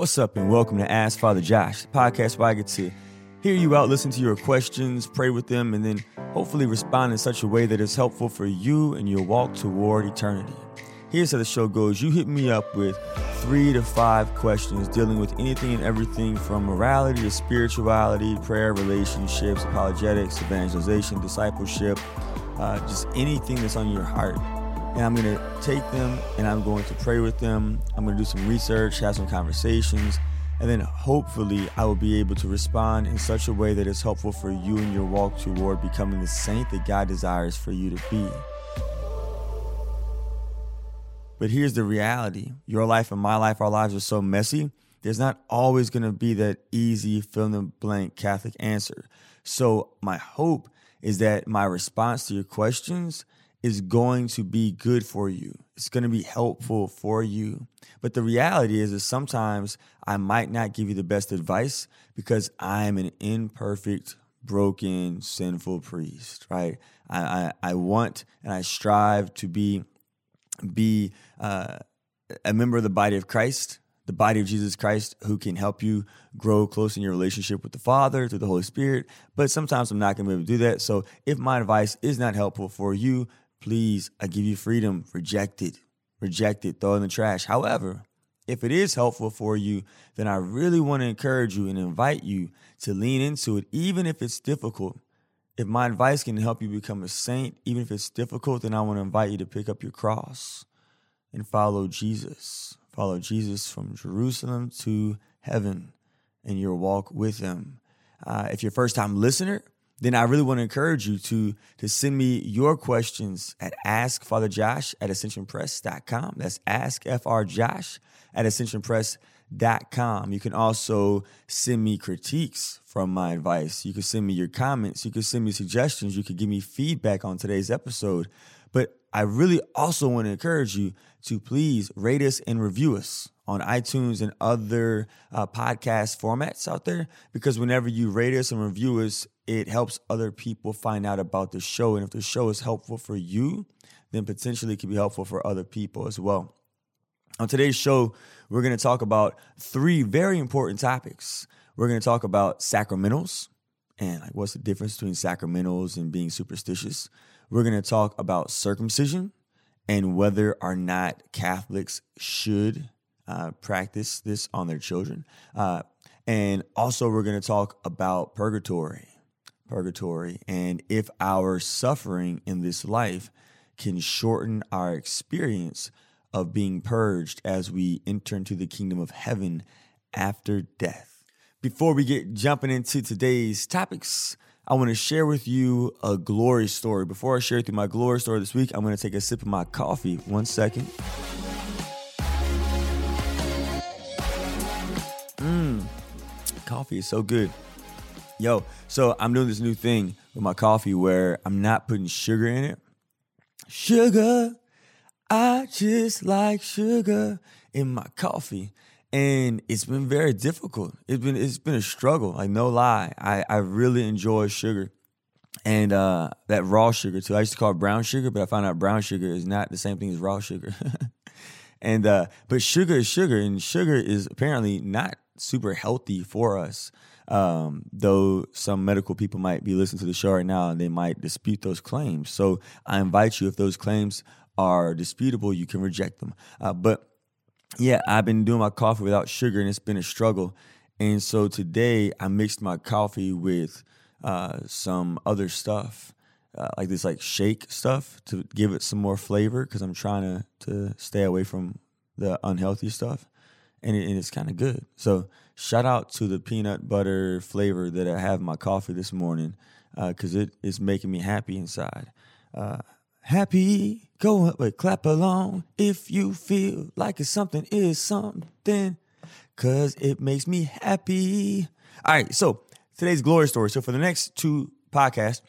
What's up, and welcome to Ask Father Josh, the podcast where I get to hear you out, listen to your questions, pray with them, and then hopefully respond in such a way that is helpful for you and your walk toward eternity. Here's how the show goes you hit me up with three to five questions dealing with anything and everything from morality to spirituality, prayer, relationships, apologetics, evangelization, discipleship, uh, just anything that's on your heart and I'm going to take them and I'm going to pray with them. I'm going to do some research, have some conversations, and then hopefully I will be able to respond in such a way that is helpful for you in your walk toward becoming the saint that God desires for you to be. But here's the reality your life and my life, our lives are so messy. There's not always going to be that easy fill in the blank Catholic answer. So, my hope is that my response to your questions is going to be good for you. It's going to be helpful for you. But the reality is that sometimes I might not give you the best advice because I'm an imperfect, broken, sinful priest, right? I, I, I want and I strive to be be uh, a member of the body of Christ, the body of Jesus Christ, who can help you grow close in your relationship with the Father through the Holy Spirit. But sometimes I'm not going to be able to do that. So if my advice is not helpful for you, please, I give you freedom. Reject it. Reject it. Throw it in the trash. However, if it is helpful for you, then I really want to encourage you and invite you to lean into it, even if it's difficult. If my advice can help you become a saint, even if it's difficult, then I want to invite you to pick up your cross and follow Jesus. Follow Jesus from Jerusalem to heaven in your walk with him. Uh, if you're a first time listener, then I really want to encourage you to, to send me your questions at askfatherjosh at ascensionpress.com. That's askfrjosh at ascensionpress.com. You can also send me critiques from my advice. You can send me your comments. You can send me suggestions. You can give me feedback on today's episode. But I really also want to encourage you to please rate us and review us on iTunes and other uh, podcast formats out there because whenever you rate us and review us, it helps other people find out about the show. And if the show is helpful for you, then potentially it can be helpful for other people as well. On today's show, we're going to talk about three very important topics. We're going to talk about sacramentals and like what's the difference between sacramentals and being superstitious. We're going to talk about circumcision and whether or not Catholics should uh, practice this on their children. Uh, and also, we're going to talk about purgatory, purgatory, and if our suffering in this life can shorten our experience of being purged as we enter into the kingdom of heaven after death. Before we get jumping into today's topics, I want to share with you a glory story. Before I share with you my glory story this week, I'm going to take a sip of my coffee. One second. Mmm, coffee is so good. Yo, so I'm doing this new thing with my coffee where I'm not putting sugar in it. Sugar, I just like sugar in my coffee. And it's been very difficult. It's been it's been a struggle, like no lie. I, I really enjoy sugar. And uh, that raw sugar too. I used to call it brown sugar, but I found out brown sugar is not the same thing as raw sugar. and uh, but sugar is sugar, and sugar is apparently not super healthy for us. Um, though some medical people might be listening to the show right now and they might dispute those claims. So I invite you, if those claims are disputable, you can reject them. Uh, but yeah, I've been doing my coffee without sugar and it's been a struggle. And so today I mixed my coffee with uh, some other stuff. Uh, like this like shake stuff to give it some more flavor because I'm trying to to stay away from the unhealthy stuff and, it, it's kind of good. So shout out to the peanut butter flavor that I have in my coffee this morning because uh, it is making me happy inside. Uh, happy, go but clap along if you feel like it's something is something because it makes me happy. All right, so today's glory story. So for the next two podcasts,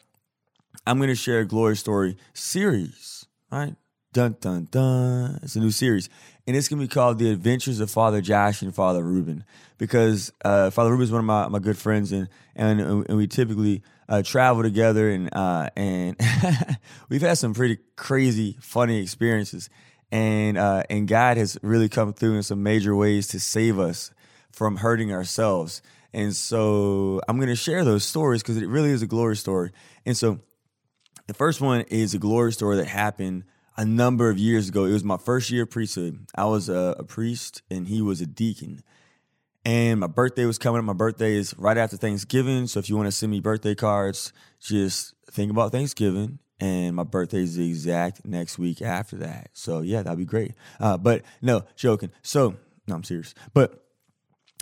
I'm going to share a glory story series. All right, dun dun dun. It's a new series and it's gonna be called "The Adventures of Father Josh and Father Ruben" because uh, Father Ruben is one of my, my good friends, and and, and we typically uh, travel together, and uh, and we've had some pretty crazy, funny experiences, and uh, and God has really come through in some major ways to save us from hurting ourselves. And so I'm to share those stories because it really is a glory story. And so the first one is a glory story that happened a number of years ago. It was my first year of priesthood. I was a, a priest and he was a deacon. And my birthday was coming up. My birthday is right after Thanksgiving. So if you want to send me birthday cards, just think about Thanksgiving. And my birthday is the exact next week after that. So yeah, that'd be great. Uh, but no, joking. So, no, I'm serious. But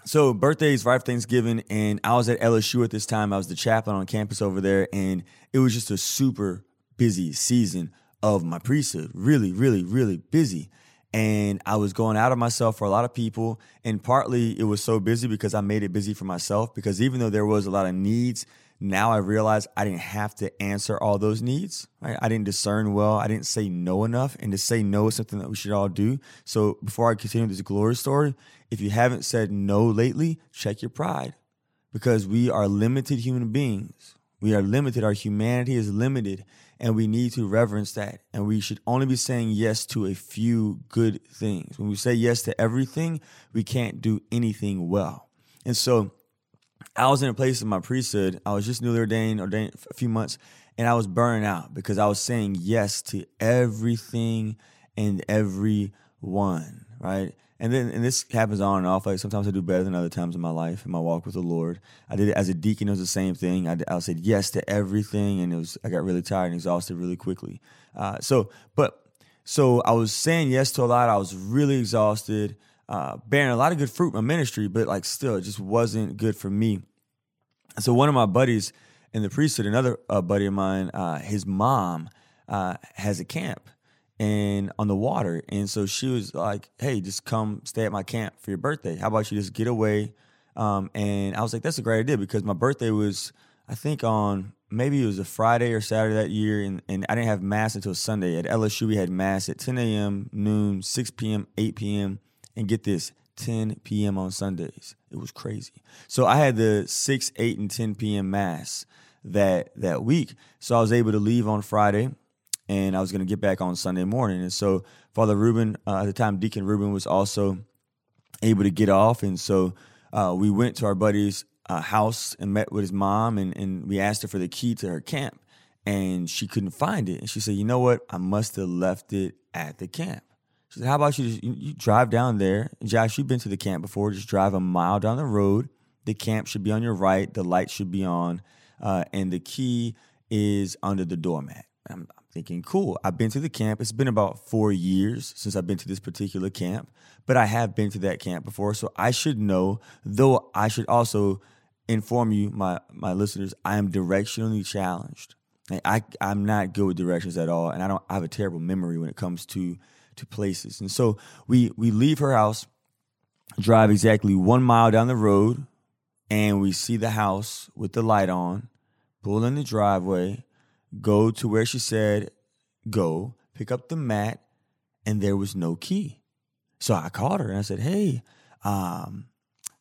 so birthdays right after Thanksgiving, and I was at LSU at this time. I was the chaplain on campus over there, and it was just a super busy season of my priesthood. Really, really, really busy. And I was going out of myself for a lot of people. And partly it was so busy because I made it busy for myself. Because even though there was a lot of needs, now I realized I didn't have to answer all those needs. Right? I didn't discern well. I didn't say no enough. And to say no is something that we should all do. So before I continue this glory story, if you haven't said no lately, check your pride. Because we are limited human beings. We are limited. Our humanity is limited and we need to reverence that. And we should only be saying yes to a few good things. When we say yes to everything, we can't do anything well. And so I was in a place in my priesthood, I was just newly ordained, ordained a few months, and I was burning out because I was saying yes to everything and everyone, right? And then and this happens on and off. Like sometimes I do better than other times in my life in my walk with the Lord. I did it as a deacon. It was the same thing. I, I said yes to everything, and it was I got really tired and exhausted really quickly. Uh, so, but so I was saying yes to a lot. I was really exhausted, uh, bearing a lot of good fruit in my ministry, but like still, it just wasn't good for me. So one of my buddies in the priesthood, another uh, buddy of mine, uh, his mom uh, has a camp and on the water. And so she was like, "Hey, just come stay at my camp for your birthday. How about you just get away?" Um, and I was like, "That's a great idea," because my birthday was, I think, on maybe it was a Friday or Saturday that year, and, and I didn't have mass until Sunday. At LSU, we had mass at 10 a.m., noon, 6 p.m., 8 p.m., and get this, 10 p.m. on Sundays. It was crazy. So I had the 6, 8, and 10 p.m. mass that that week. So I was able to leave on Friday and I was going to get back on Sunday morning. And so Father Ruben, uh, at the time, Deacon Ruben was also able to get off. And so uh, we went to our buddy's uh, house and met with his mom, and, and we asked her for the key to her camp. And she couldn't find it. And she said, You know what? I must have left it at the camp. She said, How about you, just, you, you drive down there? Josh, you've been to the camp before. Just drive a mile down the road. The camp should be on your right, the light should be on, uh, and the key is under the doormat. I'm, thinking, cool, I've been to the camp. It's been about four years since I've been to this particular camp, but I have been to that camp before. So I should know, though I should also inform you, my, my listeners, I am directionally challenged. I, I'm not good with directions at all. And I don't I have a terrible memory when it comes to to places. And so we we leave her house, drive exactly one mile down the road, and we see the house with the light on, pull in the driveway, go to where she said go, pick up the mat, and there was no key. So I called her and I said, Hey, um,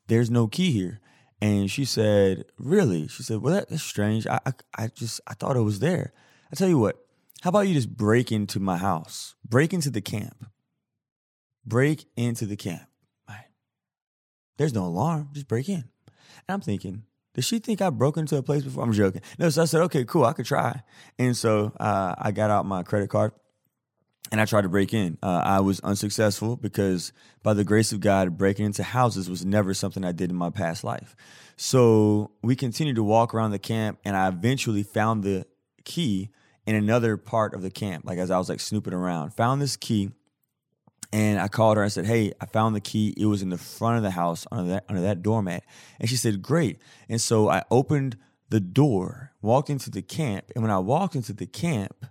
there's no key here. And she said, Really? She said, Well, that's strange. I, I, I just, I thought it was there. I tell you what, how about you just break into my house? Break into the camp. Break into the camp. Right. There's no alarm. Just break in. And I'm thinking, did she think I broke into a place before? I'm joking. No, so I said, okay, cool, I could try. And so uh, I got out my credit card and I tried to break in. Uh, I was unsuccessful because, by the grace of God, breaking into houses was never something I did in my past life. So we continued to walk around the camp, and I eventually found the key in another part of the camp. Like as I was like snooping around, found this key and I called her. I said, "Hey, I found the key. It was in the front of the house under that under that doormat." And she said, "Great." And so I opened the door, walked into the camp, and when I walked into the camp,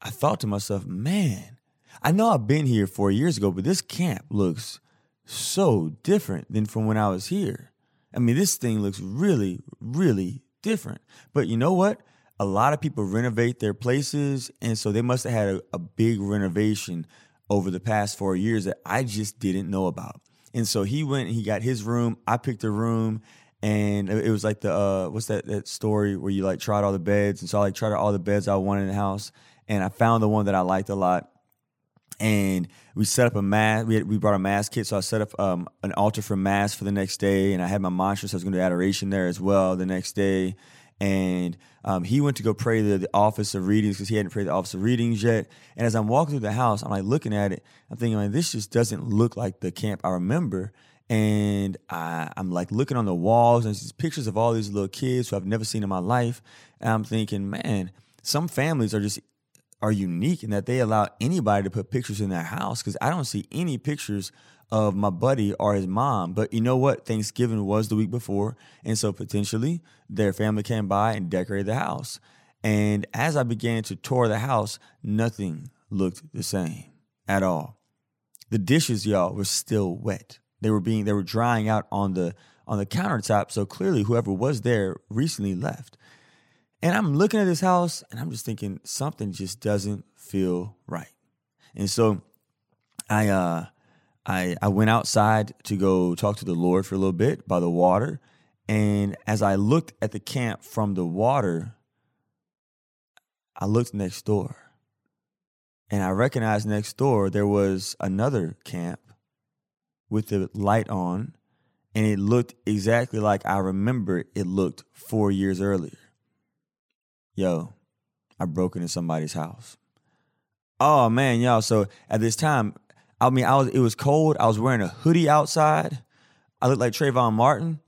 I thought to myself, "Man, I know I've been here four years ago, but this camp looks so different than from when I was here. I mean, this thing looks really, really different. But you know what? A lot of people renovate their places, and so they must have had a, a big renovation over the past four years that I just didn't know about. And so he went and he got his room. I picked a room and it was like the uh, what's that that story where you like tried all the beds and so I like tried all the beds I wanted in the house and I found the one that I liked a lot and we set up a mass. We, had, we brought a mass kit, so I set up um, an altar for mass for the next day, and I had my monstrance, so I was going to do adoration there as well the next day. And um, he went to go pray the, the office of readings because he hadn't prayed the office of readings yet. And as I'm walking through the house, I'm like looking at it. I'm thinking, like, this just doesn't look like the camp I remember. And I, I'm like looking on the walls, and there's pictures of all these little kids who I've never seen in my life. And I'm thinking, man, some families are just are unique in that they allow anybody to put pictures in their house because I don't see any pictures of my buddy or his mom. But you know what? Thanksgiving was the week before. And so potentially their family came by and decorated the house. And as I began to tour the house, nothing looked the same at all. The dishes, y'all, were still wet. They were being they were drying out on the on the countertop. So clearly whoever was there recently left. And I'm looking at this house and I'm just thinking something just doesn't feel right. And so I uh I I went outside to go talk to the Lord for a little bit by the water. And as I looked at the camp from the water, I looked next door. And I recognized next door there was another camp with the light on, and it looked exactly like I remember it looked four years earlier yo, I broke into somebody's house. Oh man, y'all. So at this time, I mean, I was it was cold. I was wearing a hoodie outside. I looked like Trayvon Martin.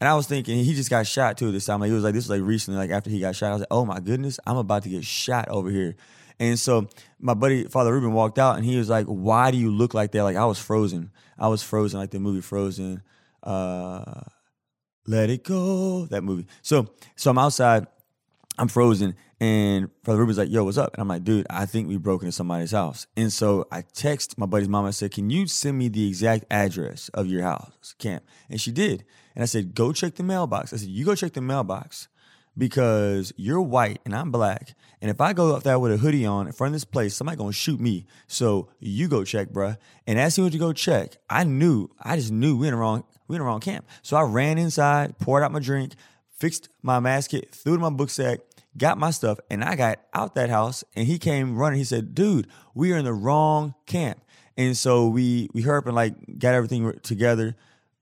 And I was thinking he just got shot too this time. Like it was like this was like recently, like after he got shot. I was like, oh my goodness, I'm about to get shot over here. And so my buddy Father Ruben walked out and he was like, Why do you look like that? Like I was frozen. I was frozen, like the movie Frozen. Uh Let It Go, that movie. So so I'm outside I'm frozen. And Brother Ruben's like, yo, what's up? And I'm like, dude, I think we broke into somebody's house. And so I text my buddy's mom. I said, can you send me the exact address of your house, camp? And she did. And I said, go check the mailbox. I said, you go check the mailbox because you're white and I'm black. And if I go up there with a hoodie on in front of this place, somebody gonna shoot me. So you go check, bruh. And as he went to go check, I knew, I just knew we in the wrong, we in the wrong camp. So I ran inside, poured out my drink, fixed my mass kit, threw it in my book sack, got my stuff, and I got out that house. And he came running. He said, "Dude, we are in the wrong camp." And so we we hurried up and like got everything together,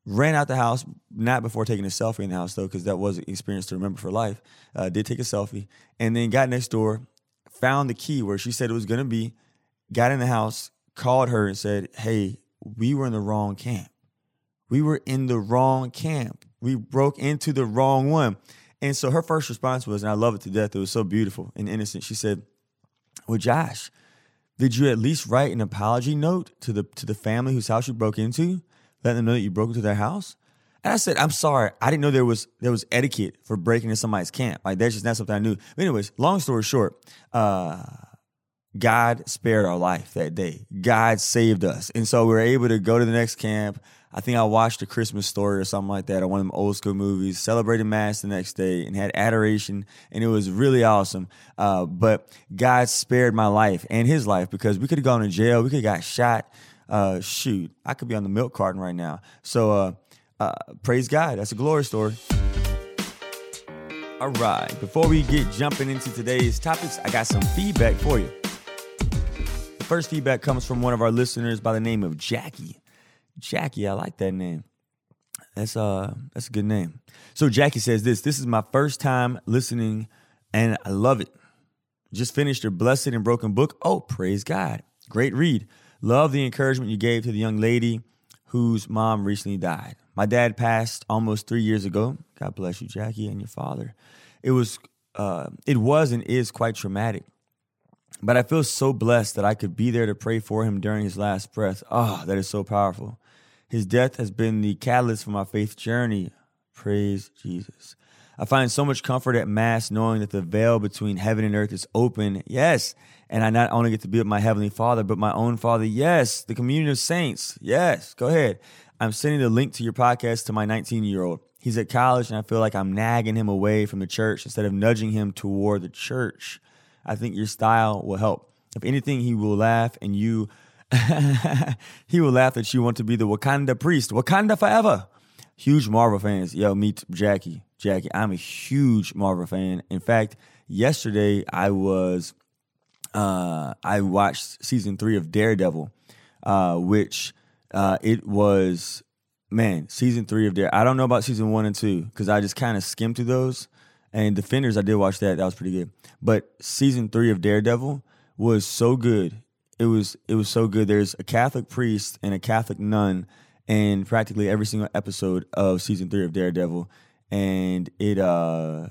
ran out the house. Not before taking a selfie in the house though, because that was an experience to remember for life. Uh, did take a selfie, and then got next door, found the key where she said it was gonna be. Got in the house, called her, and said, "Hey, we were in the wrong camp. We were in the wrong camp. We broke into the wrong one." And so her first response was, and I love it to death, it was so beautiful and innocent. She said, Well, Josh, did you at least write an apology note to the to the family whose house you broke into? letting them know that you broke into their house? And I said, I'm sorry, I didn't know there was there was etiquette for breaking into somebody's camp. Like that's just not something I knew. But anyways, long story short, uh, God spared our life that day. God saved us. And so we were able to go to the next camp. I think I watched a Christmas story or something like that, or one of them old school movies, celebrated Mass the next day and had adoration, and it was really awesome. Uh, but God spared my life and his life because we could have gone to jail, we could have got shot. Uh, shoot, I could be on the milk carton right now. So uh, uh praise God. That's a glory story. All right, before we get jumping into today's topics, I got some feedback for you. The first feedback comes from one of our listeners by the name of Jackie. Jackie, I like that name. That's uh that's a good name. So Jackie says this, this is my first time listening and I love it. Just finished your blessed and broken book. Oh, praise God. Great read. Love the encouragement you gave to the young lady whose mom recently died. My dad passed almost 3 years ago. God bless you, Jackie, and your father. It was uh it was and is quite traumatic. But I feel so blessed that I could be there to pray for him during his last breath. Oh, that is so powerful. His death has been the catalyst for my faith journey. Praise Jesus. I find so much comfort at Mass knowing that the veil between heaven and earth is open. Yes. And I not only get to be with my Heavenly Father, but my own Father. Yes. The communion of saints. Yes. Go ahead. I'm sending the link to your podcast to my 19 year old. He's at college, and I feel like I'm nagging him away from the church instead of nudging him toward the church. I think your style will help. If anything, he will laugh and you he will laugh that you want to be the Wakanda priest. Wakanda forever. Huge Marvel fans. Yo, meet Jackie. Jackie, I'm a huge Marvel fan. In fact, yesterday I was uh, I watched season three of Daredevil, uh, which uh, it was man season three of Dare. I don't know about season one and two because I just kind of skimmed through those. And Defenders, I did watch that. That was pretty good. But season three of Daredevil was so good. It was it was so good. There's a Catholic priest and a Catholic nun in practically every single episode of season three of Daredevil, and it uh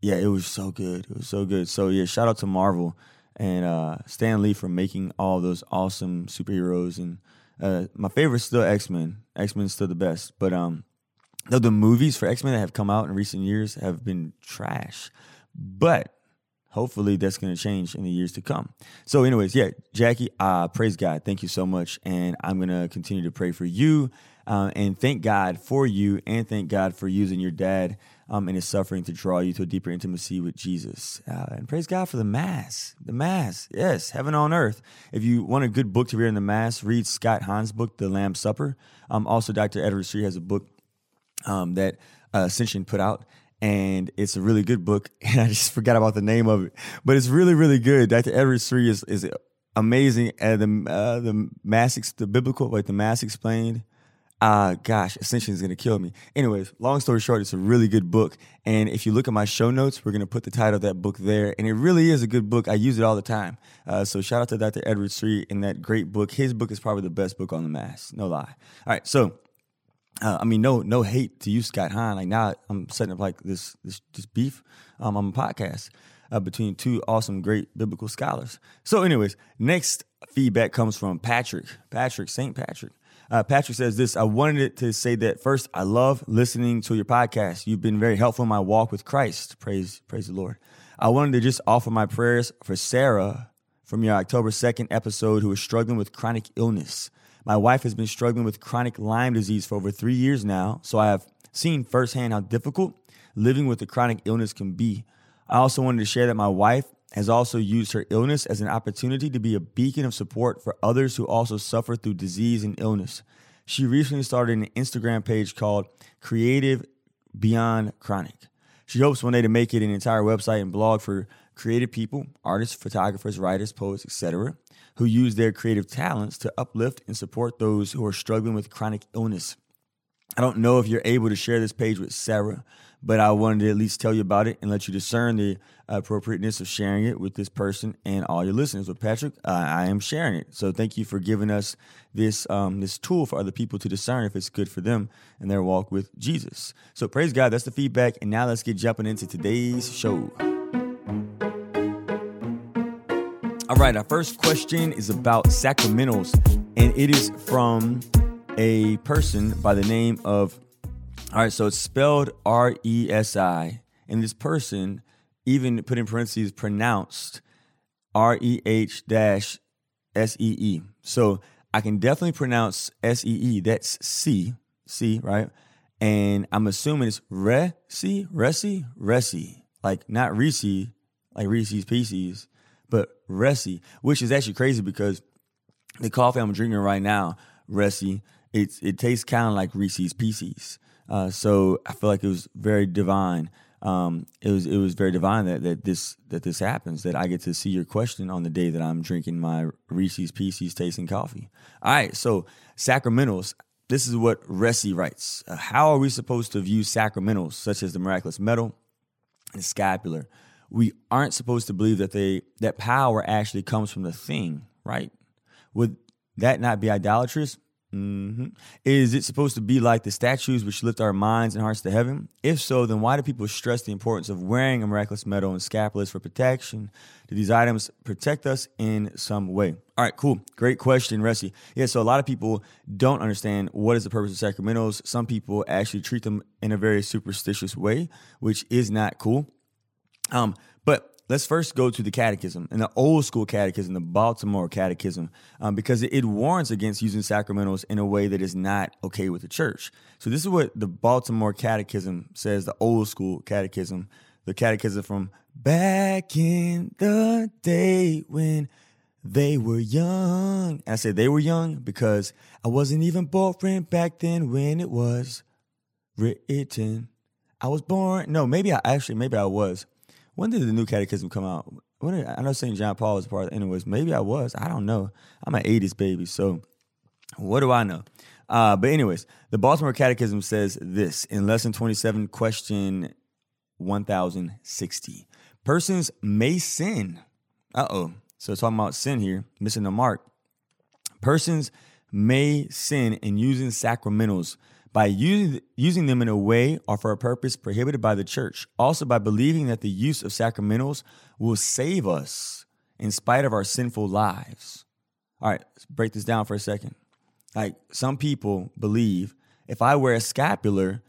yeah, it was so good. It was so good. So yeah, shout out to Marvel and uh Stan Lee for making all those awesome superheroes and uh my favorite still X Men. X Men still the best. But um though the movies for X Men that have come out in recent years have been trash. But hopefully that's going to change in the years to come. So, anyways, yeah, Jackie, uh, praise God. Thank you so much. And I'm going to continue to pray for you uh, and thank God for you and thank God for using your dad um, and his suffering to draw you to a deeper intimacy with Jesus. Uh, and praise God for the Mass. The Mass, yes, heaven on earth. If you want a good book to read in the Mass, read Scott Hahn's book, The Lamb's Supper. Um, also, Dr. Edward Sri has a book um, that uh, Ascension put out and it's a really good book. And I just forgot about the name of it, but it's really, really good. Dr. Edward Sri is is amazing. And the uh, the mass, the biblical, like the mass explained. Uh, gosh, Ascension is gonna kill me. Anyways, long story short, it's a really good book. And if you look at my show notes, we're gonna put the title of that book there. And it really is a good book. I use it all the time. Uh, so shout out to Dr. Edward Sri in that great book. His book is probably the best book on the mass. No lie. All right, so uh, I mean, no, no hate to you, Scott Hahn. Like now, I'm setting up like this, this, this beef um, on a podcast uh, between two awesome, great biblical scholars. So, anyways, next feedback comes from Patrick. Patrick, Saint Patrick. Uh, Patrick says this. I wanted to say that first. I love listening to your podcast. You've been very helpful in my walk with Christ. Praise, praise the Lord. I wanted to just offer my prayers for Sarah from your October second episode, who is struggling with chronic illness. My wife has been struggling with chronic Lyme disease for over three years now, so I have seen firsthand how difficult living with a chronic illness can be. I also wanted to share that my wife has also used her illness as an opportunity to be a beacon of support for others who also suffer through disease and illness. She recently started an Instagram page called Creative Beyond Chronic. She hopes one day to make it an entire website and blog for creative people, artists, photographers, writers, poets, etc who use their creative talents to uplift and support those who are struggling with chronic illness. I don't know if you're able to share this page with Sarah, but I wanted to at least tell you about it and let you discern the appropriateness of sharing it with this person and all your listeners. With Patrick, uh, I am sharing it. So thank you for giving us this um, this tool for other people to discern if it's good for them in their walk with Jesus. So praise God. That's the feedback. And now let's get jumping into today's show. All right, our first question is about sacramentals, and it is from a person by the name of, all right, so it's spelled R E S I, and this person even put in parentheses pronounced R E H dash S E E. So I can definitely pronounce S E E. That's C, C, right? And I'm assuming it's Resi, Resi, Resi, like not Reese, like Reese's Pieces but Resi, which is actually crazy because the coffee I'm drinking right now, Resi, it's it tastes kind of like Reese's Pieces. Uh, so I feel like it was very divine. Um, it was it was very divine that, that this that this happens that I get to see your question on the day that I'm drinking my Reese's Pieces tasting coffee. All right, so sacramentals. This is what Resi writes. Uh, how are we supposed to view sacramentals such as the miraculous medal and scapular? We aren't supposed to believe that they that power actually comes from the thing, right? Would that not be idolatrous? Mm-hmm. Is it supposed to be like the statues which lift our minds and hearts to heaven? If so, then why do people stress the importance of wearing a miraculous medal and scapulars for protection? Do these items protect us in some way? All right, cool. Great question, Resi. Yeah, so a lot of people don't understand what is the purpose of sacramentals. Some people actually treat them in a very superstitious way, which is not cool. Um, but let's first go to the catechism and the old school catechism, the Baltimore catechism, um, because it, it, warns against using sacramentals in a way that is not okay with the church. So this is what the Baltimore catechism says, the old school catechism, the catechism from back in the day when they were young. And I say they were young because I wasn't even born back then when it was written. I was born. No, maybe I actually, maybe I was when did the new catechism come out? what did, I know St. John Paul was part of it. anyways. Maybe I was. I don't know. I'm an 80s baby, so what do I know? Uh, but anyways, the Baltimore Catechism says this in lesson 27, question 1060. Persons may sin. Uh-oh. So it's talking about sin here, missing the mark. Persons may sin in using sacramentals by using, using them in a way or for a purpose prohibited by the church. Also, by believing that the use of sacramentals will save us in spite of our sinful lives. All right, let's break this down for a second. Like, some people believe if I wear a scapular,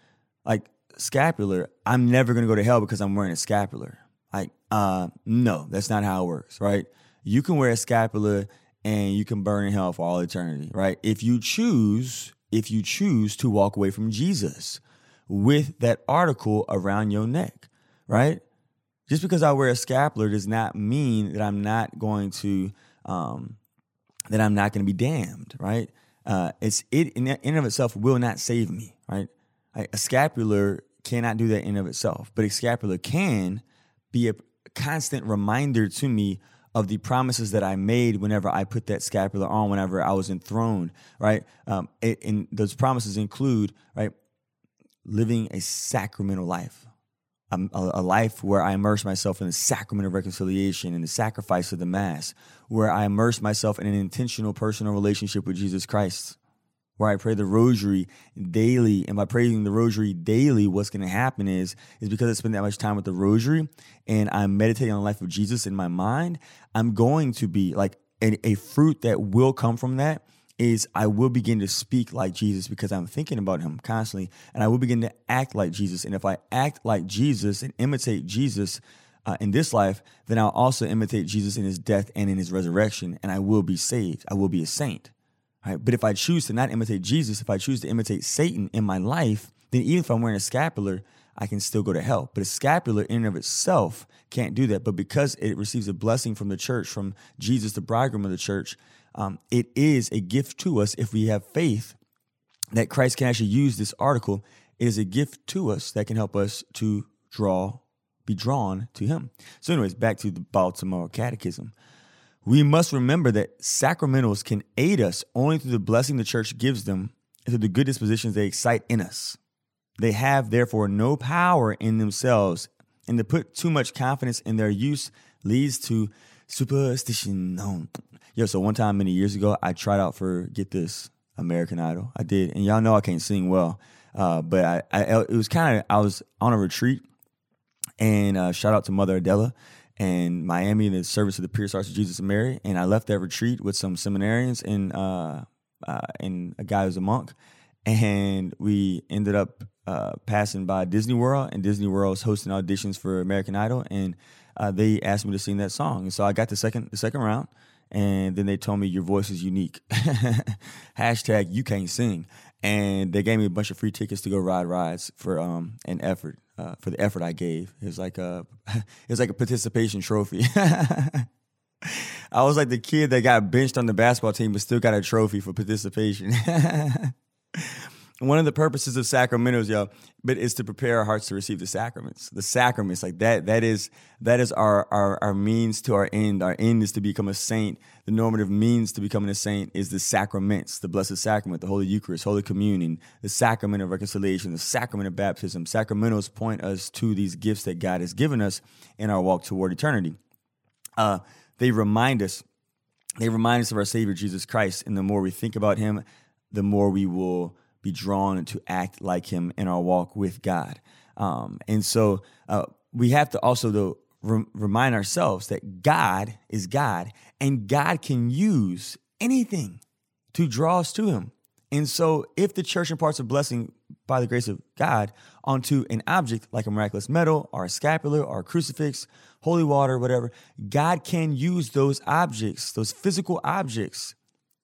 like, scapular, I'm never gonna go to hell because I'm wearing a scapular. Like, uh, no, that's not how it works, right? You can wear a scapular and you can burn in hell for all eternity, right? If you choose if you choose to walk away from Jesus with that article around your neck, right? Just because I wear a scapular does not mean that I'm not going to um, that I'm not going to be damned, right? Uh, it's it in, and of itself will not save me, right? A scapular cannot do that in of itself, but a scapular can be a constant reminder to me of the promises that I made whenever I put that scapular on, whenever I was enthroned, right? Um, it, and those promises include, right, living a sacramental life, a, a, life where I immerse myself in the sacrament of reconciliation and the sacrifice of the Mass, where I immerse myself in an intentional personal relationship with Jesus Christ, where I pray the rosary daily. And by praying the rosary daily, what's going to happen is, is because I spend that much time with the rosary and I'm meditating on the life of Jesus in my mind, I'm going to be like a, a fruit that will come from that is I will begin to speak like Jesus because I'm thinking about him constantly and I will begin to act like Jesus. And if I act like Jesus and imitate Jesus, uh, in this life, then I'll also imitate Jesus in his death and in his resurrection, and I will be saved. I will be a saint. Right? But if I choose to not imitate Jesus, if I choose to imitate Satan in my life, then even if I'm wearing a scapular, I can still go to hell. But a scapular in and of itself can't do that. But because it receives a blessing from the church, from Jesus, the bridegroom of the church, um, it is a gift to us if we have faith that Christ can actually use this article. It is a gift to us that can help us to draw, be drawn to Him. So, anyways, back to the Baltimore Catechism. We must remember that sacramentals can aid us only through the blessing the church gives them and through the good dispositions they excite in us. They have, therefore, no power in themselves, and to put too much confidence in their use leads to superstition. Yo, so one time many years ago, I tried out for, get this, American Idol. I did. And y'all know I can't sing well, uh, but I, I, it was kind of, I was on a retreat, and uh, shout out to Mother Adela and Miami in the service of the Pierced Hearts of Jesus and Mary. And I left that retreat with some seminarians and uh, uh, and a guy who's a monk. And we ended up uh, passing by Disney World, and Disney World was hosting auditions for American Idol, and uh, they asked me to sing that song. And so I got the second the second round, and then they told me your voice is unique. Hashtag you can't sing, and they gave me a bunch of free tickets to go ride rides for um, an effort uh, for the effort I gave. It was like a it was like a participation trophy. I was like the kid that got benched on the basketball team but still got a trophy for participation. one of the purposes of sacramentals, yo, but is to prepare our hearts to receive the sacraments. The sacraments, like that, that is that is our, our our means to our end. Our end is to become a saint. The normative means to becoming a saint is the sacraments, the Blessed Sacrament, the Holy Eucharist, Holy Communion, the sacrament of reconciliation, the sacrament of baptism. Sacramentals point us to these gifts that God has given us in our walk toward eternity. Uh, they remind us, they remind us of our Savior Jesus Christ, and the more we think about Him, the more we will be drawn to act like him in our walk with God. Um, and so uh, we have to also though re- remind ourselves that God is God and God can use anything to draw us to him. And so if the church imparts a blessing by the grace of God onto an object like a miraculous medal or a scapular or a crucifix, holy water, whatever, God can use those objects, those physical objects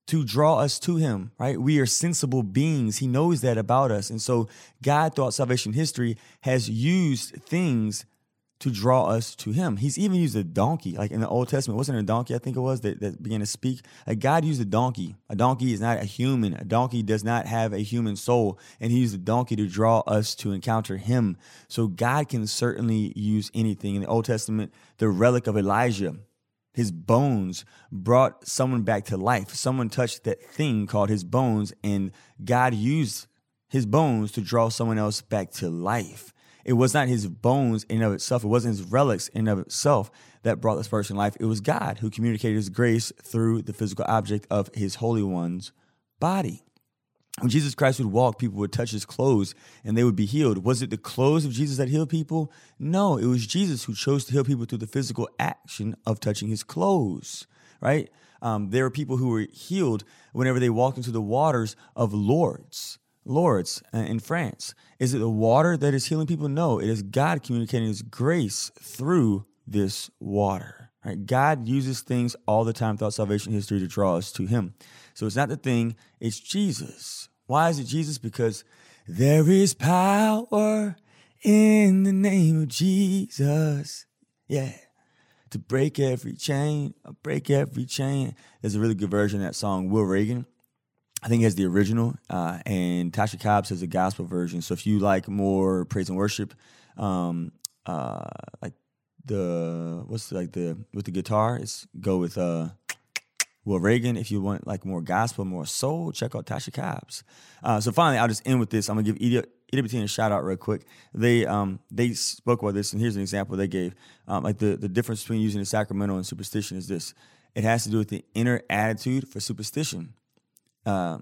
to draw us to him, right? We are sensible beings. He knows that about us. And so God throughout salvation history has used things to draw us to him. He's even used a donkey, like in the Old Testament. Wasn't it a donkey, I think it was, that, that began to speak? Like God used a donkey. A donkey is not a human. A donkey does not have a human soul. And he used a donkey to draw us to encounter him. So God can certainly use anything. In the Old Testament, the relic of Elijah, his bones brought someone back to life. Someone touched that thing called his bones, and God used his bones to draw someone else back to life. It was not his bones in of itself. It wasn't his relics in of itself that brought this person life. It was God who communicated his grace through the physical object of his Holy One's body. When Jesus Christ would walk, people would touch his clothes and they would be healed. Was it the clothes of Jesus that healed people? No, it was Jesus who chose to heal people through the physical action of touching his clothes, right? Um, there were people who were healed whenever they walked into the waters of Lourdes. Lourdes uh, in France. Is it the water that is healing people? No, it is God communicating His grace through this water. Right? God uses things all the time throughout salvation history to draw us to Him. So it's not the thing, it's Jesus. Why is it Jesus? Because there is power in the name of Jesus. Yeah. To break every chain, break every chain. There's a really good version of that song, Will Reagan. I think he has the original, uh, and Tasha Cobbs has a gospel version. So if you like more praise and worship, um, uh, like the what's the, like the with the guitar, it's go with uh, Will Reagan. If you want like more gospel, more soul, check out Tasha Cobbs. Uh, so finally, I'll just end with this. I'm gonna give Edith, Edith a shout out real quick. They um they spoke about this, and here's an example they gave. Um, like the the difference between using the sacramental and superstition is this: it has to do with the inner attitude for superstition uh,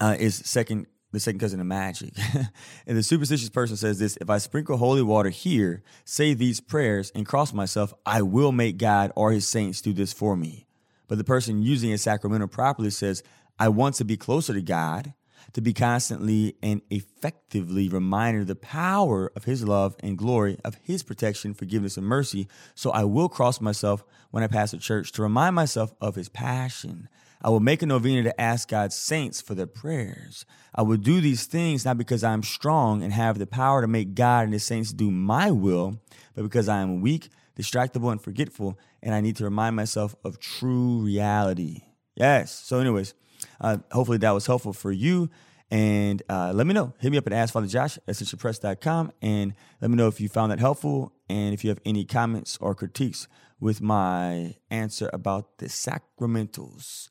uh, is second the second cousin of magic. and the superstitious person says this if I sprinkle holy water here, say these prayers, and cross myself, I will make God or his saints do this for me. But the person using a sacramental properly says, I want to be closer to God, to be constantly and effectively reminded of the power of his love and glory, of his protection, forgiveness, and mercy. So I will cross myself when I pass a church to remind myself of his passion I will make a novena to ask God's saints for their prayers. I will do these things not because I am strong and have the power to make God and his saints do my will, but because I am weak, distractible, and forgetful, and I need to remind myself of true reality. Yes. So, anyways, uh, hopefully that was helpful for you. And uh, let me know. Hit me up at AskFatherJosh at ascensionpress.com and let me know if you found that helpful and if you have any comments or critiques with my answer about the sacramentals.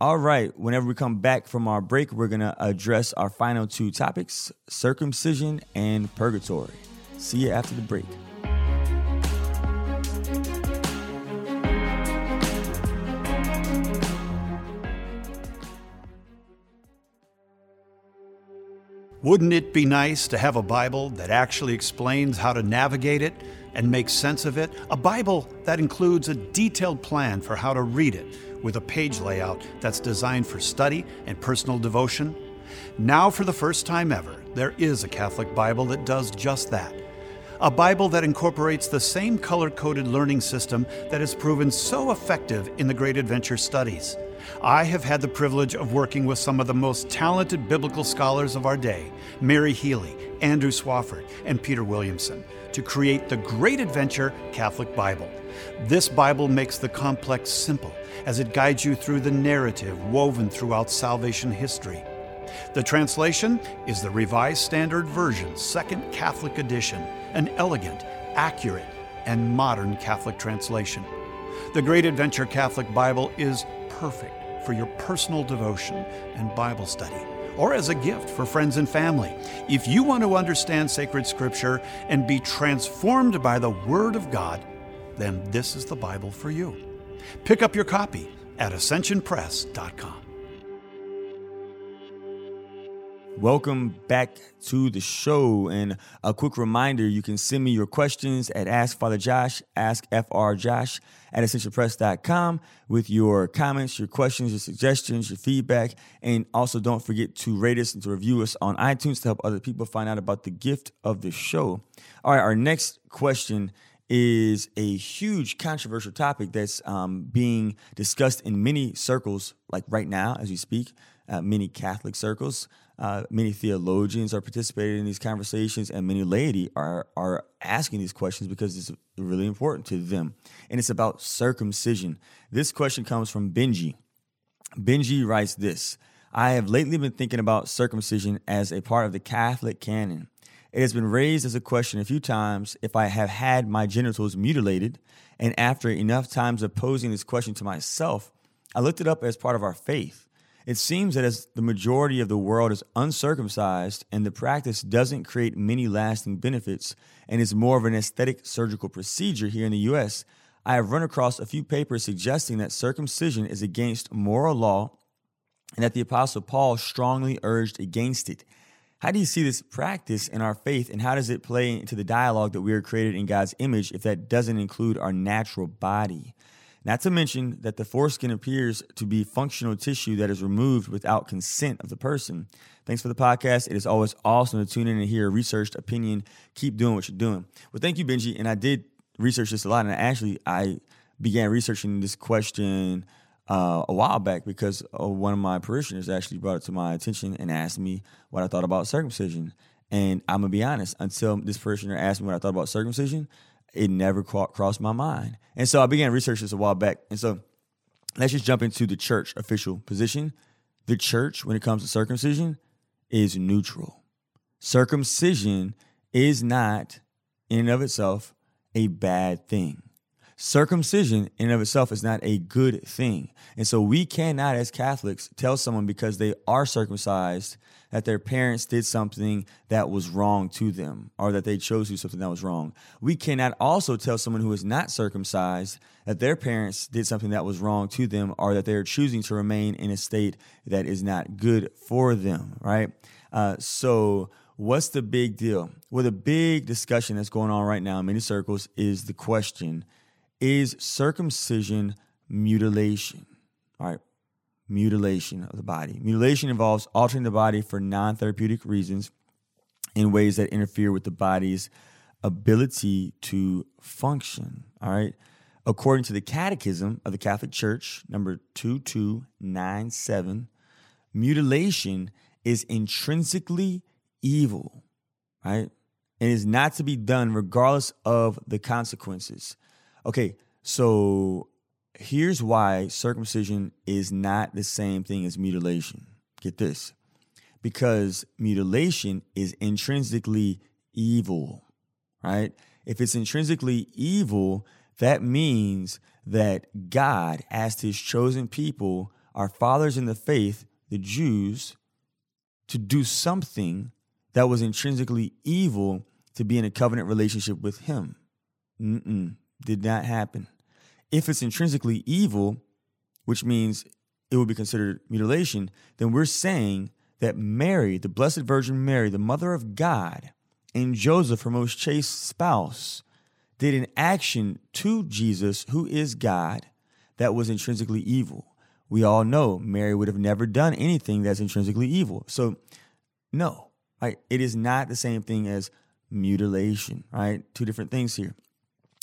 All right, whenever we come back from our break, we're going to address our final two topics circumcision and purgatory. See you after the break. Wouldn't it be nice to have a Bible that actually explains how to navigate it and make sense of it? A Bible that includes a detailed plan for how to read it with a page layout that's designed for study and personal devotion? Now, for the first time ever, there is a Catholic Bible that does just that. A Bible that incorporates the same color coded learning system that has proven so effective in the Great Adventure studies. I have had the privilege of working with some of the most talented biblical scholars of our day Mary Healy, Andrew Swafford, and Peter Williamson to create the Great Adventure Catholic Bible. This Bible makes the complex simple as it guides you through the narrative woven throughout salvation history. The translation is the Revised Standard Version, Second Catholic Edition, an elegant, accurate, and modern Catholic translation. The Great Adventure Catholic Bible is perfect for your personal devotion and Bible study, or as a gift for friends and family. If you want to understand sacred scripture and be transformed by the Word of God, then this is the Bible for you. Pick up your copy at ascensionpress.com. Welcome back to the show. And a quick reminder you can send me your questions at Ask Father Josh, Ask FR Josh at ascensionpress.com with your comments, your questions, your suggestions, your feedback. And also don't forget to rate us and to review us on iTunes to help other people find out about the gift of the show. All right, our next question is a huge controversial topic that's um, being discussed in many circles, like right now as we speak. uh, many Catholic circles. Uh, many theologians are participating in these conversations, and many laity are are asking these questions because it's really important to them. And it's about circumcision. This question comes from Benji. Benji writes this: I have lately been thinking about circumcision as a part of the Catholic canon. It has been raised as a question a few times if I have had my genitals mutilated, and after enough times of posing this question to myself, I looked it up as part of our faith. It seems that as the majority of the world is uncircumcised and the practice doesn't create many lasting benefits and is more of an aesthetic surgical procedure here in the US, I have run across a few papers suggesting that circumcision is against moral law and that the Apostle Paul strongly urged against it. How do you see this practice in our faith, and how does it play into the dialogue that we are created in God's image if that doesn't include our natural body? Not to mention that the foreskin appears to be functional tissue that is removed without consent of the person. Thanks for the podcast. It is always awesome to tune in and hear a researched opinion. Keep doing what you're doing. Well, thank you, Benji. And I did research this a lot, and actually, I began researching this question uh, a while back because uh, one of my parishioners actually brought it to my attention and asked me what I thought about circumcision. And I'm gonna be honest, until this parishioner asked me what I thought about circumcision, it never crossed my mind. And so I began research this a while back. And so let's just jump into the church official position. The church, when it comes to circumcision, is neutral. Circumcision is not, in and of itself, a bad thing. Circumcision in and of itself is not a good thing. And so we cannot, as Catholics, tell someone because they are circumcised that their parents did something that was wrong to them or that they chose to do something that was wrong. We cannot also tell someone who is not circumcised that their parents did something that was wrong to them or that they're choosing to remain in a state that is not good for them, right? Uh, so, what's the big deal? Well, the big discussion that's going on right now in many circles is the question is circumcision mutilation. All right, mutilation of the body. Mutilation involves altering the body for non therapeutic reasons in ways that interfere with the body's ability to function. All right. According to the Catechism of the Catholic Church, number 2297, mutilation is intrinsically evil, right? And is not to be done regardless of the consequences. Okay, so here's why circumcision is not the same thing as mutilation. Get this. Because mutilation is intrinsically evil, right? If it's intrinsically evil, that means that God asked his chosen people, our fathers in the faith, the Jews, to do something that was intrinsically evil to be in a covenant relationship with him. Mm-mm did not happen. If it's intrinsically evil, which means it would be considered mutilation, then we're saying that Mary, the Blessed Virgin Mary, the Mother of God, and Joseph, her most chaste spouse, did an action to Jesus, who is God, that was intrinsically evil. We all know Mary would have never done anything that's intrinsically evil. So, no, right? It is not the same thing as mutilation, right? Two different things here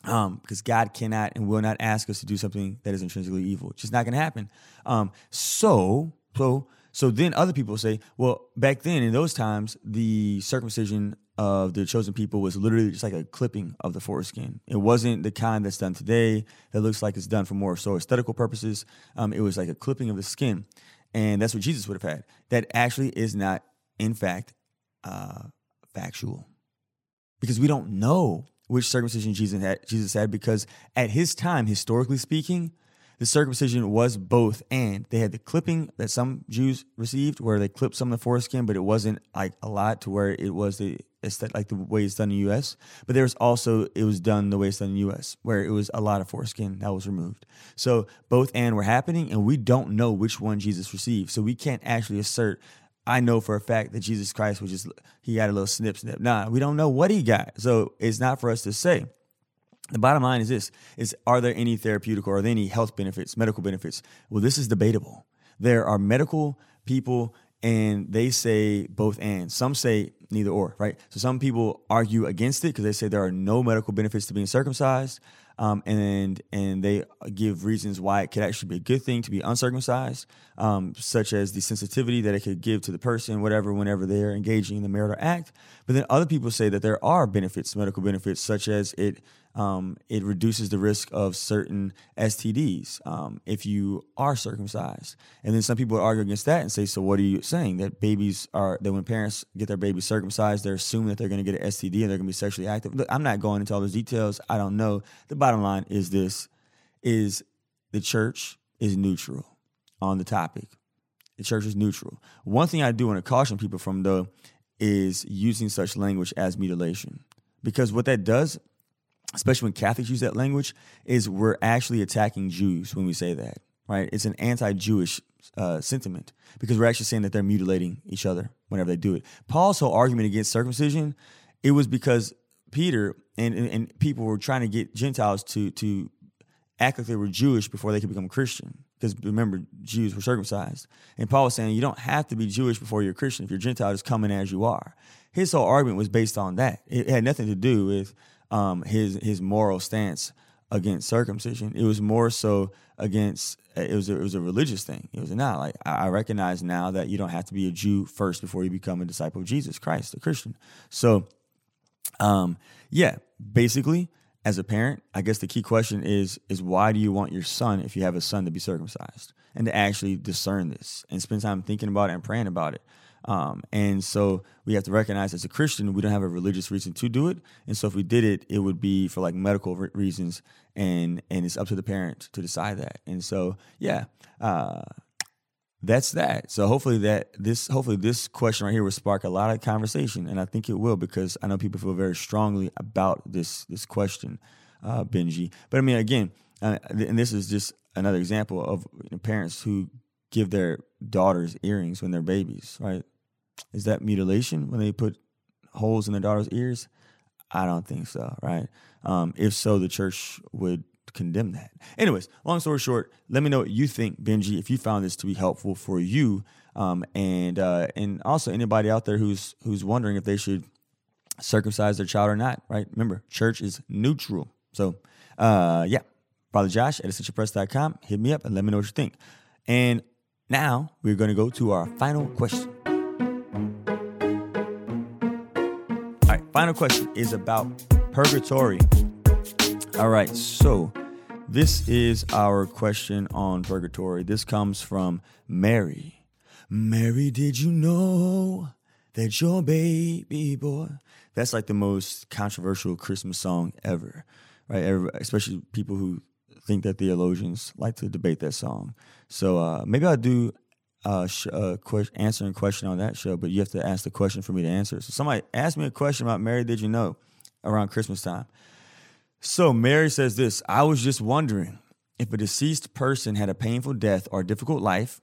um, because God cannot and will not ask us to do something that is intrinsically evil. It's just not going to happen. Um, so, so, so then other people say, well, back then in those times, the circumcision of the chosen people was literally just like a clipping of the foreskin. It wasn't the kind that's done today that looks like it's done for more so aesthetical purposes. Um, it was like a clipping of the skin, and that's what Jesus would have had. That actually is not, in fact, uh, factual, because we don't know which circumcision Jesus had, Jesus had because at his time, historically speaking, the circumcision was both and. They had the clipping that some Jews received, where they clipped some of the foreskin, but it wasn't like a lot to where it was the it's like the way it's done in the U.S. But there was also it was done the way it's done in the U.S., where it was a lot of foreskin that was removed. So both and were happening, and we don't know which one Jesus received. So we can't actually assert I know for a fact that Jesus Christ was just he got a little snip snip. Nah, we don't know what he got. So it's not for us to say. The bottom line is this is are there any therapeutic or are there any health benefits, medical benefits? Well, this is debatable. There are medical people and they say both and. Some say neither or, right? So some people argue against it because they say there are no medical benefits to being circumcised. um, and and they give reasons why it could actually be a good thing to be uncircumcised, um, such as the sensitivity that it could give to the person, whatever, whenever they're engaging in the marital act. But then other people say that there are benefits, medical benefits, such as it um, it reduces the risk of certain STDs um, if you are circumcised. And then some people argue against that and say, so what are you saying? That babies are, that when parents get their babies circumcised, they're assuming that they're going to get an STD and they're going to be sexually active. Look, I'm not going into all those details. I don't know. The bottom line is this, is the church is neutral on the topic. The church is neutral. One thing I do want to caution people from, though, is using such language as mutilation. Because what that does especially when Catholics use that language, is we're actually attacking Jews when we say that, right? It's an anti-Jewish uh, sentiment because we're actually saying that they're mutilating each other whenever they do it. Paul's whole argument against circumcision, it was because Peter and, and, and people were trying to get Gentiles to to act like they were Jewish before they could become Christian. Because remember, Jews were circumcised. And Paul was saying you don't have to be Jewish before you're Christian. If you're Gentile, just come in as you are. His whole argument was based on that. It had nothing to do with um, his his moral stance against circumcision. It was more so against it was a, it was a religious thing. It was not like I recognize now that you don't have to be a Jew first before you become a disciple of Jesus Christ, a Christian. So, um, yeah, basically, as a parent, I guess the key question is is why do you want your son, if you have a son, to be circumcised and to actually discern this and spend time thinking about it and praying about it. Um, and so we have to recognize as a Christian, we don't have a religious reason to do it. And so if we did it, it would be for like medical re- reasons, and and it's up to the parent to decide that. And so yeah, uh, that's that. So hopefully that this hopefully this question right here will spark a lot of conversation, and I think it will because I know people feel very strongly about this this question, uh, Benji. But I mean, again, uh, and this is just another example of parents who give their daughters earrings when they're babies, right? Is that mutilation when they put holes in their daughter's ears? I don't think so, right? Um, if so, the church would condemn that. Anyways, long story short, let me know what you think, Benji, if you found this to be helpful for you, um, and uh, and also anybody out there who's who's wondering if they should circumcise their child or not. Right? Remember, church is neutral. So, uh, yeah, Father Josh at ascensionpress.com. Hit me up and let me know what you think. And now we're going to go to our final question. Final question is about purgatory. All right, so this is our question on purgatory. This comes from Mary. Mary, did you know that your baby boy? That's like the most controversial Christmas song ever, right? Especially people who think that theologians like to debate that song. So uh, maybe I'll do a, sh- uh, a que- answering question on that show, but you have to ask the question for me to answer. So somebody asked me a question about Mary, did you know, around Christmas time. So Mary says this I was just wondering if a deceased person had a painful death or difficult life,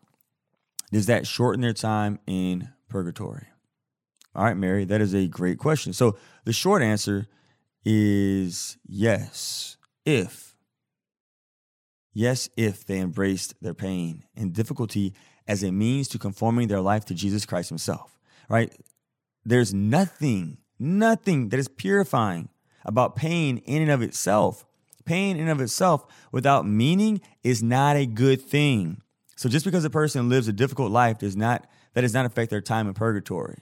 does that shorten their time in purgatory? All right, Mary, that is a great question. So the short answer is yes, if Yes, if they embraced their pain and difficulty as a means to conforming their life to Jesus Christ Himself, right? There's nothing, nothing that is purifying about pain in and of itself. Pain in and of itself without meaning is not a good thing. So just because a person lives a difficult life does not that does not affect their time in purgatory.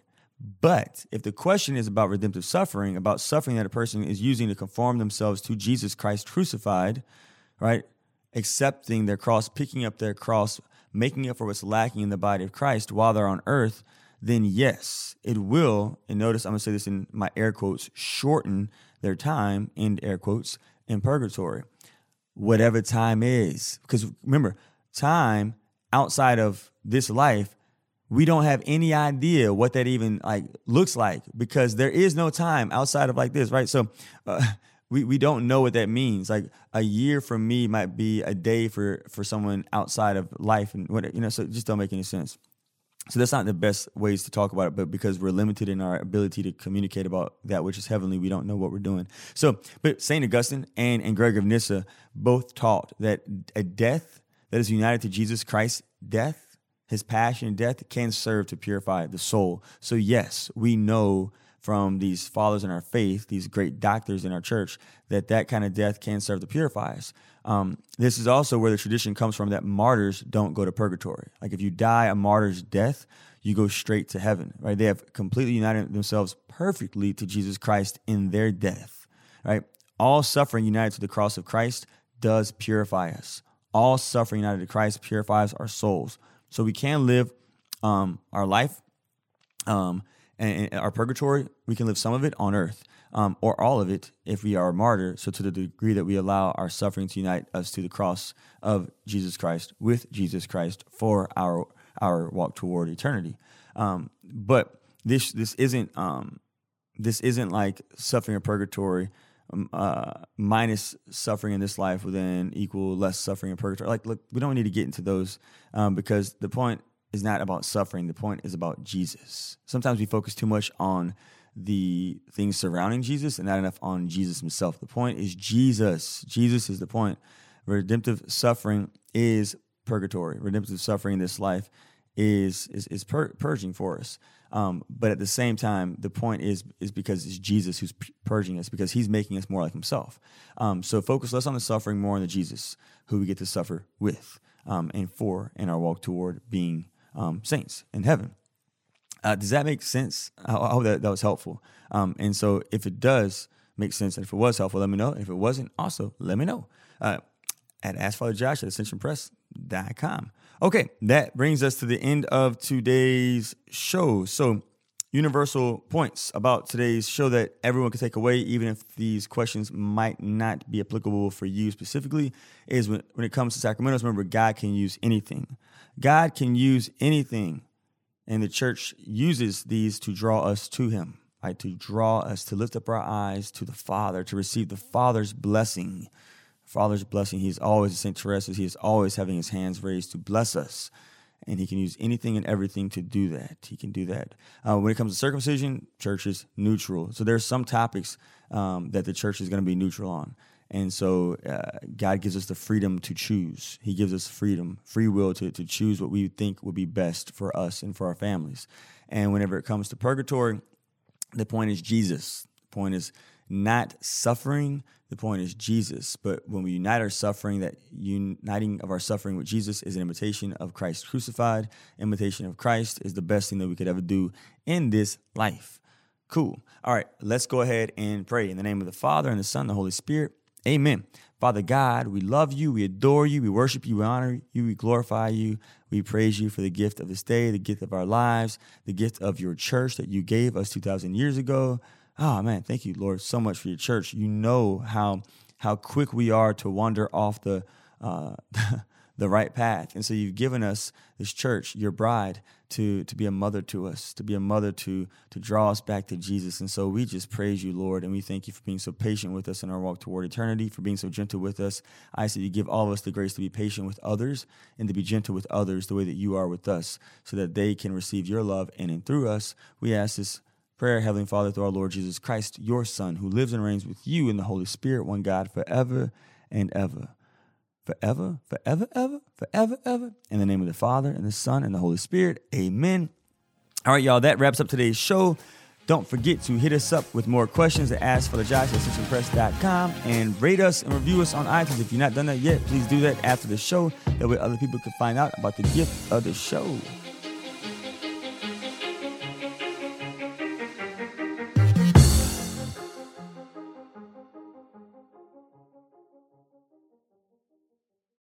But if the question is about redemptive suffering, about suffering that a person is using to conform themselves to Jesus Christ crucified, right? accepting their cross, picking up their cross, making up for what's lacking in the body of Christ while they're on earth, then yes, it will, and notice I'm gonna say this in my air quotes, shorten their time, in air quotes, in purgatory. Whatever time is. Because remember, time outside of this life, we don't have any idea what that even like looks like because there is no time outside of like this, right? So uh, we, we don't know what that means. Like a year for me might be a day for for someone outside of life, and what you know. So just don't make any sense. So that's not the best ways to talk about it, but because we're limited in our ability to communicate about that which is heavenly, we don't know what we're doing. So, but Saint Augustine and and Greg of Nyssa both taught that a death that is united to Jesus Christ's death, his passion and death, can serve to purify the soul. So yes, we know from these fathers in our faith, these great doctors in our church, that that kind of death can serve to purify us. Um, this is also where the tradition comes from that martyrs don't go to purgatory. Like if you die a martyr's death, you go straight to heaven, right? They have completely united themselves perfectly to Jesus Christ in their death, right? All suffering united to the cross of Christ does purify us. All suffering united to Christ purifies our souls. So we can live um, our life um, and, our purgatory. We can live some of it on earth um, or all of it if we are a martyr. So to the degree that we allow our suffering to unite us to the cross of Jesus Christ with Jesus Christ for our our walk toward eternity. Um, but this this isn't um, this isn't like suffering of purgatory um, uh, minus suffering in this life then equal less suffering in purgatory. Like, look, we don't need to get into those um, because the point is not about suffering. The point is about Jesus. Sometimes we focus too much on the things surrounding Jesus and not enough on Jesus himself. The point is Jesus. Jesus is the point. Redemptive suffering is purgatory. Redemptive suffering in this life is is, is pur- purging for us. Um, but at the same time, the point is is because it's Jesus who's purging us because He's making us more like Himself. Um, so focus less on the suffering, more on the Jesus who we get to suffer with um, and for in our walk toward being um, saints in heaven. Uh, does that make sense? I, I hope that that was helpful. Um, and so, if it does make sense, and if it was helpful, let me know. If it wasn't, also let me know. Uh, at AskFatherJosh at AscensionPress.com. Okay, that brings us to the end of today's show. So, universal points about today's show that everyone can take away, even if these questions might not be applicable for you specifically, is when, when it comes to Sacramentals, remember, God can use anything. God can use anything. And the church uses these to draw us to Him, right? To draw us, to lift up our eyes to the Father, to receive the Father's blessing Father's blessing. He is always, St. Teresa, he is always having his hands raised to bless us. And he can use anything and everything to do that. He can do that. Uh, when it comes to circumcision, church is neutral. So there's some topics um, that the church is going to be neutral on. And so uh, God gives us the freedom to choose. He gives us freedom, free will to, to choose what we think would be best for us and for our families. And whenever it comes to purgatory, the point is Jesus. The point is not suffering. The point is Jesus. But when we unite our suffering, that uniting of our suffering with Jesus is an imitation of Christ crucified. Imitation of Christ is the best thing that we could ever do in this life. Cool. All right, let's go ahead and pray in the name of the Father and the Son and the Holy Spirit. Amen. Father God, we love you, we adore you, we worship you, we honor you, we glorify you. We praise you for the gift of this day, the gift of our lives, the gift of your church that you gave us 2,000 years ago. Oh man, thank you, Lord, so much for your church. You know how how quick we are to wander off the uh, the right path, and so you've given us this church, your bride, to to be a mother to us, to be a mother to to draw us back to Jesus. And so we just praise you, Lord, and we thank you for being so patient with us in our walk toward eternity, for being so gentle with us. I that you give all of us the grace to be patient with others and to be gentle with others the way that you are with us, so that they can receive your love in and through us. We ask this Prayer, Heavenly Father, through our Lord Jesus Christ, your Son, who lives and reigns with you in the Holy Spirit, one God, forever and ever. Forever, forever, ever, forever, ever. In the name of the Father, and the Son, and the Holy Spirit. Amen. All right, y'all, that wraps up today's show. Don't forget to hit us up with more questions at AskFatherJosh at ascensionpress.com and rate us and review us on iTunes. If you've not done that yet, please do that after the show. That way other people can find out about the gift of the show.